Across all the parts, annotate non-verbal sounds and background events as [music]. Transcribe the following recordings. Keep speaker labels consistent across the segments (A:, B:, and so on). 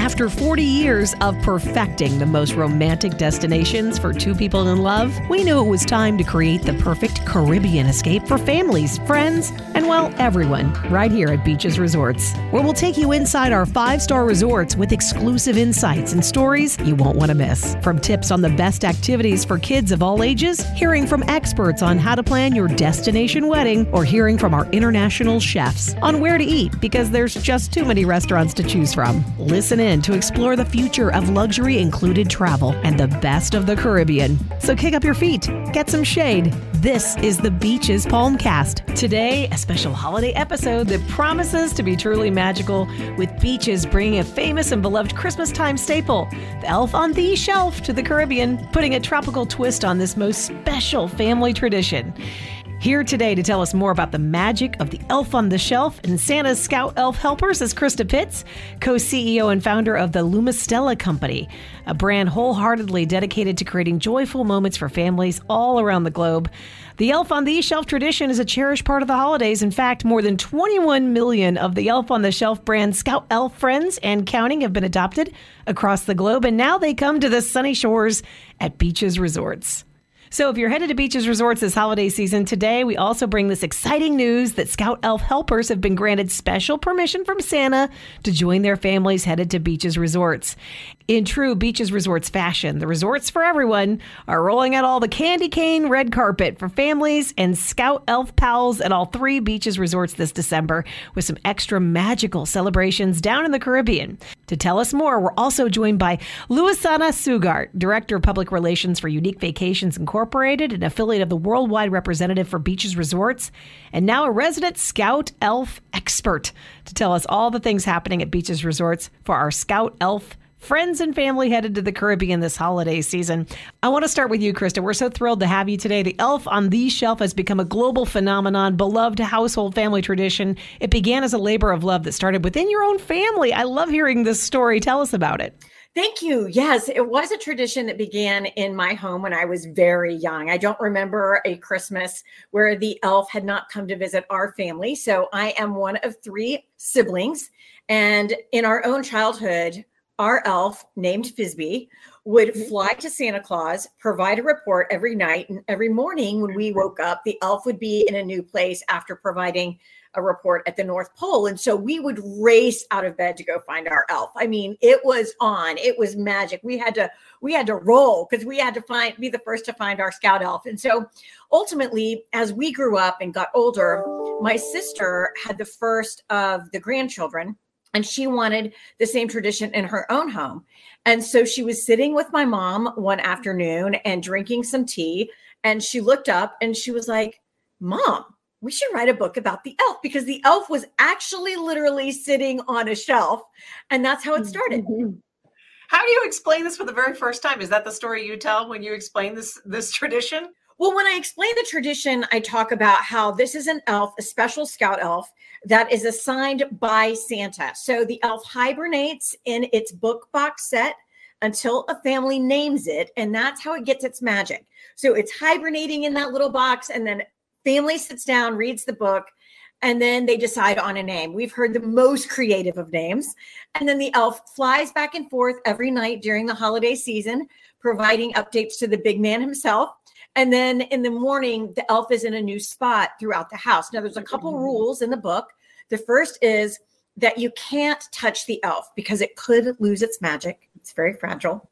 A: After 40 years of perfecting the most romantic destinations for two people in love, we knew it was time to create the perfect Caribbean escape for families, friends, and well, everyone, right here at Beaches Resorts, where we'll take you inside our five star resorts with exclusive insights and stories you won't want to miss. From tips on the best activities for kids of all ages, hearing from experts on how to plan your destination wedding, or hearing from our international chefs on where to eat because there's just too many restaurants to choose from. Listen in to explore the future of luxury included travel and the best of the Caribbean. So kick up your feet, get some shade. This is the Beaches Palmcast. Today, a special holiday episode that promises to be truly magical with Beaches bringing a famous and beloved Christmas time staple, the elf on the shelf, to the Caribbean, putting a tropical twist on this most special family tradition. Here today to tell us more about the magic of the elf on the shelf and Santa's Scout Elf Helpers is Christa Pitts, co CEO and founder of the Lumistella Company, a brand wholeheartedly dedicated to creating joyful moments for families all around the globe. The Elf on the Shelf tradition is a cherished part of the holidays. In fact, more than 21 million of the Elf on the Shelf brand Scout Elf friends and counting have been adopted across the globe, and now they come to the sunny shores at beaches resorts. So, if you're headed to Beaches Resorts this holiday season, today we also bring this exciting news that Scout Elf helpers have been granted special permission from Santa to join their families headed to Beaches Resorts. In true Beaches Resorts fashion, the resorts for everyone are rolling out all the candy cane red carpet for families and Scout Elf pals at all three Beaches Resorts this December with some extra magical celebrations down in the Caribbean. To tell us more, we're also joined by Luisana Sugart, Director of Public Relations for Unique Vacations Incorporated, an affiliate of the worldwide representative for Beaches Resorts, and now a resident Scout Elf expert to tell us all the things happening at Beaches Resorts for our Scout Elf friends and family headed to the Caribbean this holiday season. I want to start with you, Christa. We're so thrilled to have you today. The elf on the shelf has become a global phenomenon, beloved household family tradition. It began as a labor of love that started within your own family. I love hearing this story. Tell us about it.
B: Thank you. Yes, it was a tradition that began in my home when I was very young. I don't remember a Christmas where the elf had not come to visit our family. So I am one of three siblings. And in our own childhood, our elf named Fisbee would mm-hmm. fly to Santa Claus, provide a report every night. And every morning when we woke up, the elf would be in a new place after providing a report at the North Pole. And so we would race out of bed to go find our elf. I mean, it was on, it was magic. We had to, we had to roll because we had to find, be the first to find our scout elf. And so ultimately, as we grew up and got older, my sister had the first of the grandchildren and she wanted the same tradition in her own home. And so she was sitting with my mom one afternoon and drinking some tea. And she looked up and she was like, Mom, we should write a book about the elf because the elf was actually literally sitting on a shelf. And that's how it started. Mm-hmm.
C: How do you explain this for the very first time? Is that the story you tell when you explain this this tradition?
B: Well, when I explain the tradition, I talk about how this is an elf, a special scout elf that is assigned by Santa. So the elf hibernates in its book box set until a family names it, and that's how it gets its magic. So it's hibernating in that little box, and then family sits down, reads the book, and then they decide on a name. We've heard the most creative of names. And then the elf flies back and forth every night during the holiday season, providing updates to the big man himself. And then in the morning, the elf is in a new spot throughout the house. Now, there's a couple mm-hmm. rules in the book. The first is that you can't touch the elf because it could lose its magic. It's very fragile.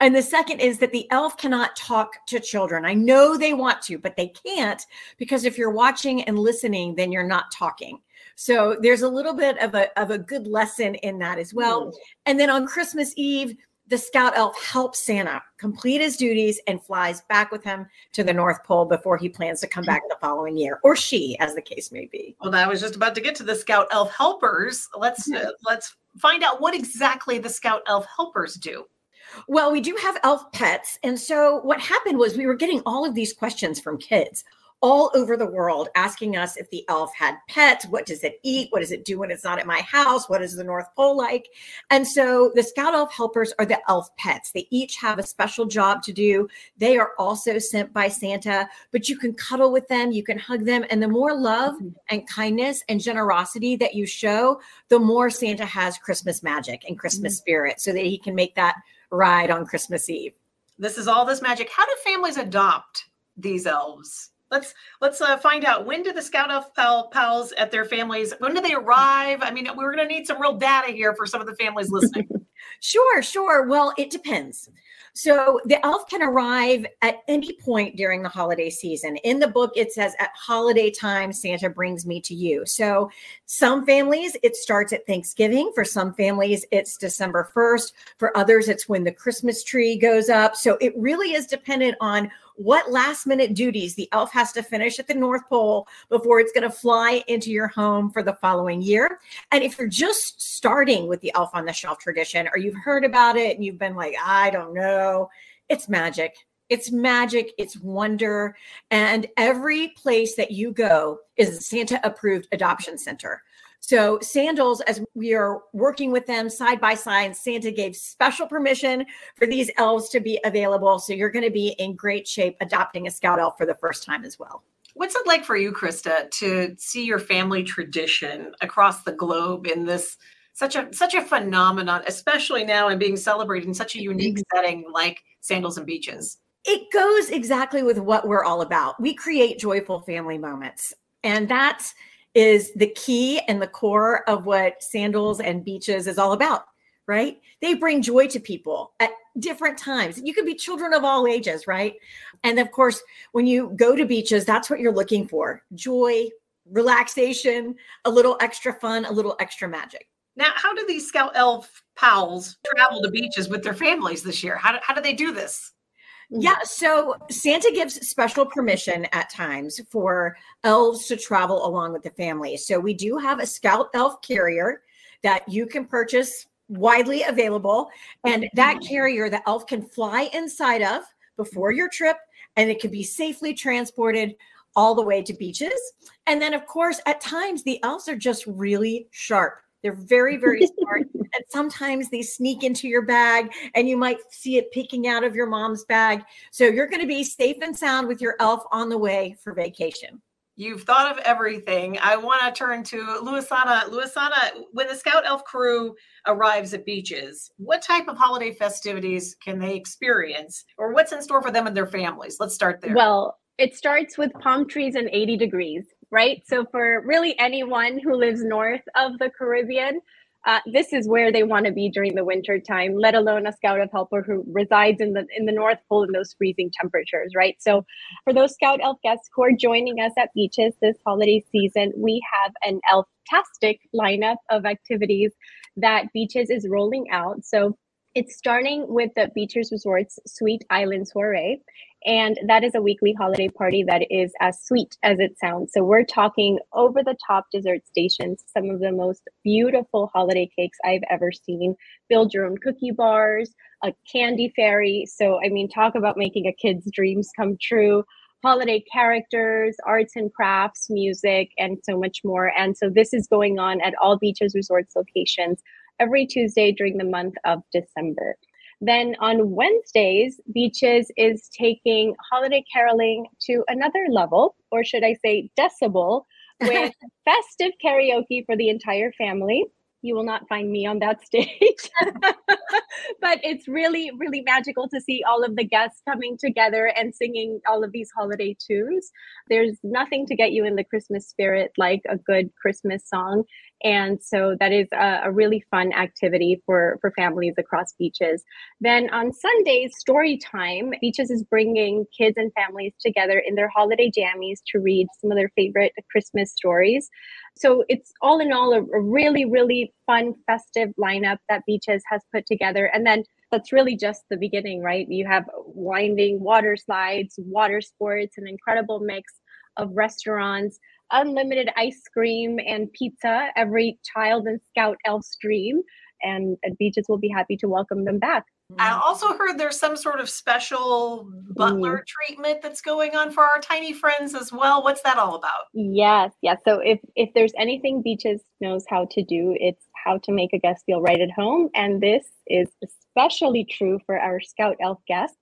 B: And the second is that the elf cannot talk to children. I know they want to, but they can't because if you're watching and listening, then you're not talking. So there's a little bit of a, of a good lesson in that as well. Mm. And then on Christmas Eve, the scout elf helps Santa complete his duties and flies back with him to the North Pole before he plans to come back the following year, or she, as the case may be.
C: Well, I was just about to get to the scout elf helpers. Let's uh, let's find out what exactly the scout elf helpers do.
B: Well, we do have elf pets, and so what happened was we were getting all of these questions from kids all over the world asking us if the elf had pets. What does it eat? What does it do when it's not at my house? What is the North Pole like? And so the Scout Elf helpers are the elf pets. They each have a special job to do. They are also sent by Santa, but you can cuddle with them, you can hug them. And the more love mm-hmm. and kindness and generosity that you show, the more Santa has Christmas magic and Christmas mm-hmm. spirit so that he can make that ride on Christmas Eve.
C: This is all this magic. How do families adopt these elves? let's let's uh, find out when do the scout elf pal, pals at their families when do they arrive i mean we're going to need some real data here for some of the families listening [laughs]
B: sure sure well it depends so the elf can arrive at any point during the holiday season. In the book, it says at holiday time, Santa brings me to you. So some families, it starts at Thanksgiving. For some families, it's December 1st. For others, it's when the Christmas tree goes up. So it really is dependent on what last minute duties the elf has to finish at the North Pole before it's going to fly into your home for the following year. And if you're just starting with the elf on the shelf tradition, or you've heard about it and you've been like, I don't know, it's magic. It's magic, it's wonder. And every place that you go is a Santa approved adoption center. So, Sandals, as we are working with them side by side, Santa gave special permission for these elves to be available. So, you're going to be in great shape adopting a scout elf for the first time as well.
C: What's it like for you, Christa, to see your family tradition across the globe in this such a such a phenomenon, especially now and being celebrated in such a unique setting like Sandals and Beaches?
B: It goes exactly with what we're all about. We create joyful family moments. And that's is the key and the core of what sandals and beaches is all about, right? They bring joy to people at different times. You could be children of all ages, right? And of course, when you go to beaches, that's what you're looking for joy, relaxation, a little extra fun, a little extra magic.
C: Now, how do these Scout Elf pals travel to beaches with their families this year? How do, how do they do this?
B: Yeah, so Santa gives special permission at times for elves to travel along with the family. So we do have a Scout Elf carrier that you can purchase widely available. And that mm-hmm. carrier, the elf can fly inside of before your trip, and it can be safely transported all the way to beaches. And then, of course, at times the elves are just really sharp. They're very, very smart. and sometimes they sneak into your bag and you might see it peeking out of your mom's bag. So you're going to be safe and sound with your elf on the way for vacation.
C: You've thought of everything. I want to turn to Luisana. Luisana, when the Scout Elf crew arrives at beaches, what type of holiday festivities can they experience or what's in store for them and their families? Let's start there.
D: Well, it starts with palm trees and 80 degrees right? So for really anyone who lives north of the Caribbean, uh, this is where they want to be during the winter time, let alone a scout elf helper who resides in the in the North Pole in those freezing temperatures, right? So, for those scout elf guests who are joining us at beaches this holiday season, we have an elf-tastic lineup of activities that beaches is rolling out. So, it's starting with the Beaches Resorts Sweet Island Soiree. And that is a weekly holiday party that is as sweet as it sounds. So we're talking over the top dessert stations, some of the most beautiful holiday cakes I've ever seen. Build your own cookie bars, a candy fairy. So, I mean, talk about making a kid's dreams come true. Holiday characters, arts and crafts, music, and so much more. And so this is going on at all beaches resorts locations every Tuesday during the month of December. Then on Wednesdays, Beaches is taking holiday caroling to another level, or should I say decibel, [laughs] with festive karaoke for the entire family. You will not find me on that [laughs] stage. but it's really, really magical to see all of the guests coming together and singing all of these holiday tunes. There's nothing to get you in the Christmas spirit like a good Christmas song and so that is a, a, really fun activity for for families across beaches. Then on sundays story time beaches is bringing kids and families together in their holiday jammies to read some of their favorite christmas stories. So it's all in all a, a really really fun festive lineup that beaches has put together. And then that's really just the beginning right? You have winding water slides water sports an incredible mix of restaurants unlimited ice cream and pizza every child and scout elf stream and, and beaches will be happy to welcome them back
A: I also heard there's some sort of special butler mm. treatment that's going on for our tiny friends as well. What's that all about?
D: Yes, yes. So if if there's anything Beaches knows how to do, it's how to make a guest feel right at home, and this is especially true for our Scout Elf guests.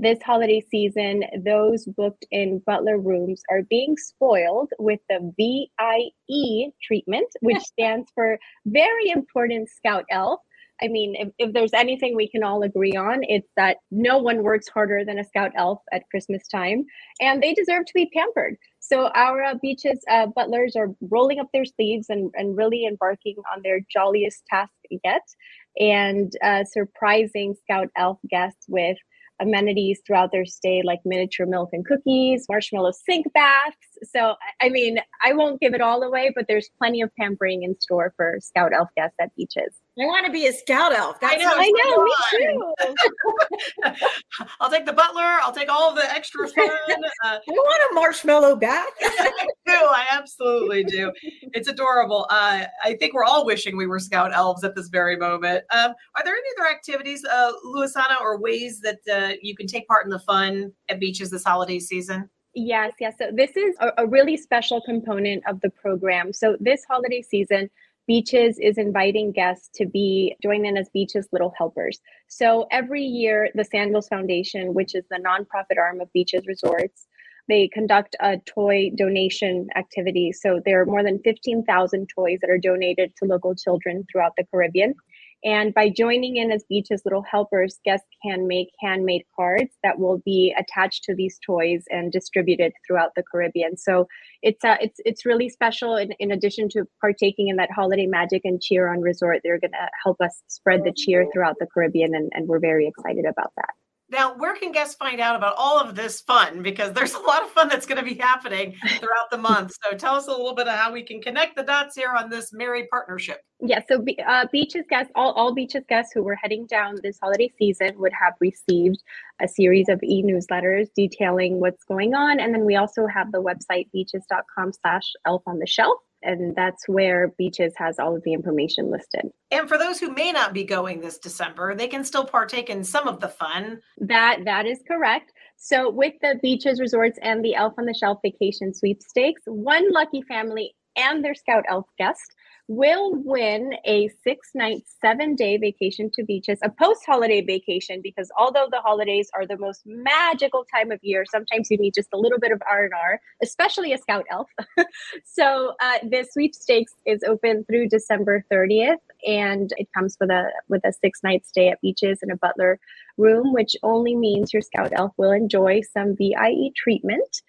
D: This holiday season, those booked in butler rooms are being spoiled with the VIE treatment, [laughs] which stands for Very Important Scout Elf. I mean, if, if there's anything we can all agree on, it's that no one works harder than a scout elf at Christmas time, and they deserve to be pampered. So our uh, beaches uh, butlers are rolling up their sleeves and, and really embarking on their jolliest task yet, and uh, surprising scout elf guests with amenities throughout their stay, like miniature milk and cookies, marshmallow sink baths. So, I mean, I won't give it all away, but there's plenty of pampering in store for Scout Elf guests at beaches.
B: I want to be a scout elf.
D: That's I know, I know, me
A: too. I'll take the butler. I'll take all the extra fun.
B: Uh, [laughs] you want a marshmallow bath? [laughs]
A: I do. I absolutely do. It's adorable. Uh, I think we're all wishing we were scout elves at this very moment. Um, are there any other activities, uh, Luisana, or ways that uh, you can take part in the fun at beaches this holiday season?
D: Yes, yes. So this is a, a really special component of the program. So this holiday season Beaches is inviting guests to be join in as Beaches Little Helpers. So every year, the Sandals Foundation, which is the nonprofit arm of Beaches Resorts, they conduct a toy donation activity. So there are more than 15,000 toys that are donated to local children throughout the Caribbean. And by joining in as Beaches Little Helpers, guests can make handmade cards that will be attached to these toys and distributed throughout the Caribbean. So it's uh, it's it's really special. In, in addition to partaking in that holiday magic and cheer on resort, they're going to help us spread the cheer throughout the Caribbean, and, and we're very excited about that.
A: Now, where can guests find out about all of this fun? Because there's a lot of fun that's going to be happening throughout the [laughs] month. So tell us a little bit of how we can connect the dots here on this merry partnership.
D: Yeah, so uh, beaches guests, all, all beaches guests who were heading down this holiday season would have received a series of e-newsletters detailing what's going on. And then we also have the website beaches.com slash elf on the shelf and that's where beaches has all of the information listed.
A: And for those who may not be going this december they can still partake in some of the fun.
D: That that is correct. So with the beaches resorts and the elf on the shelf vacation sweepstakes one lucky family and their scout elf guest will win a six night, seven day vacation to beaches, a post holiday vacation, because although the holidays are the most magical time of year, sometimes you need just a little bit of R&R, especially a scout elf. [laughs] so uh, the sweepstakes is open through December 30th and it comes with a with a six night stay at beaches in a butler room, which only means your scout elf will enjoy some VIE treatment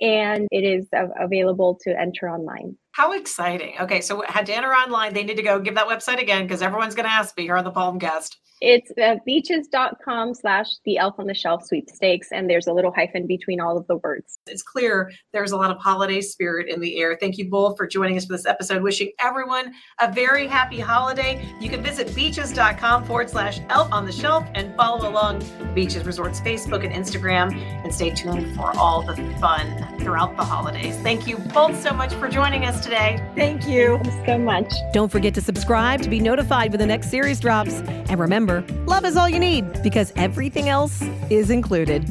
D: and it is available to enter online.
A: How exciting. Okay, so had to enter online. They need to go give that website again because everyone's going to ask me here on the Palmcast.
D: It's uh, beaches.com slash the elf on the shelf sweepstakes, and there's a little hyphen between all of the words.
A: It's clear there's a lot of holiday spirit in the air. Thank you both for joining us for this episode. Wishing everyone a very happy holiday. You can visit beaches.com forward slash elf on the shelf and follow along Beaches Resorts Facebook and Instagram and stay tuned for all the fun throughout the holidays. Thank you both so much for joining us today.
B: Thank you.
D: Thank you so much.
E: Don't forget to subscribe to be notified when the next series drops. And remember, love is all you need because everything else is included.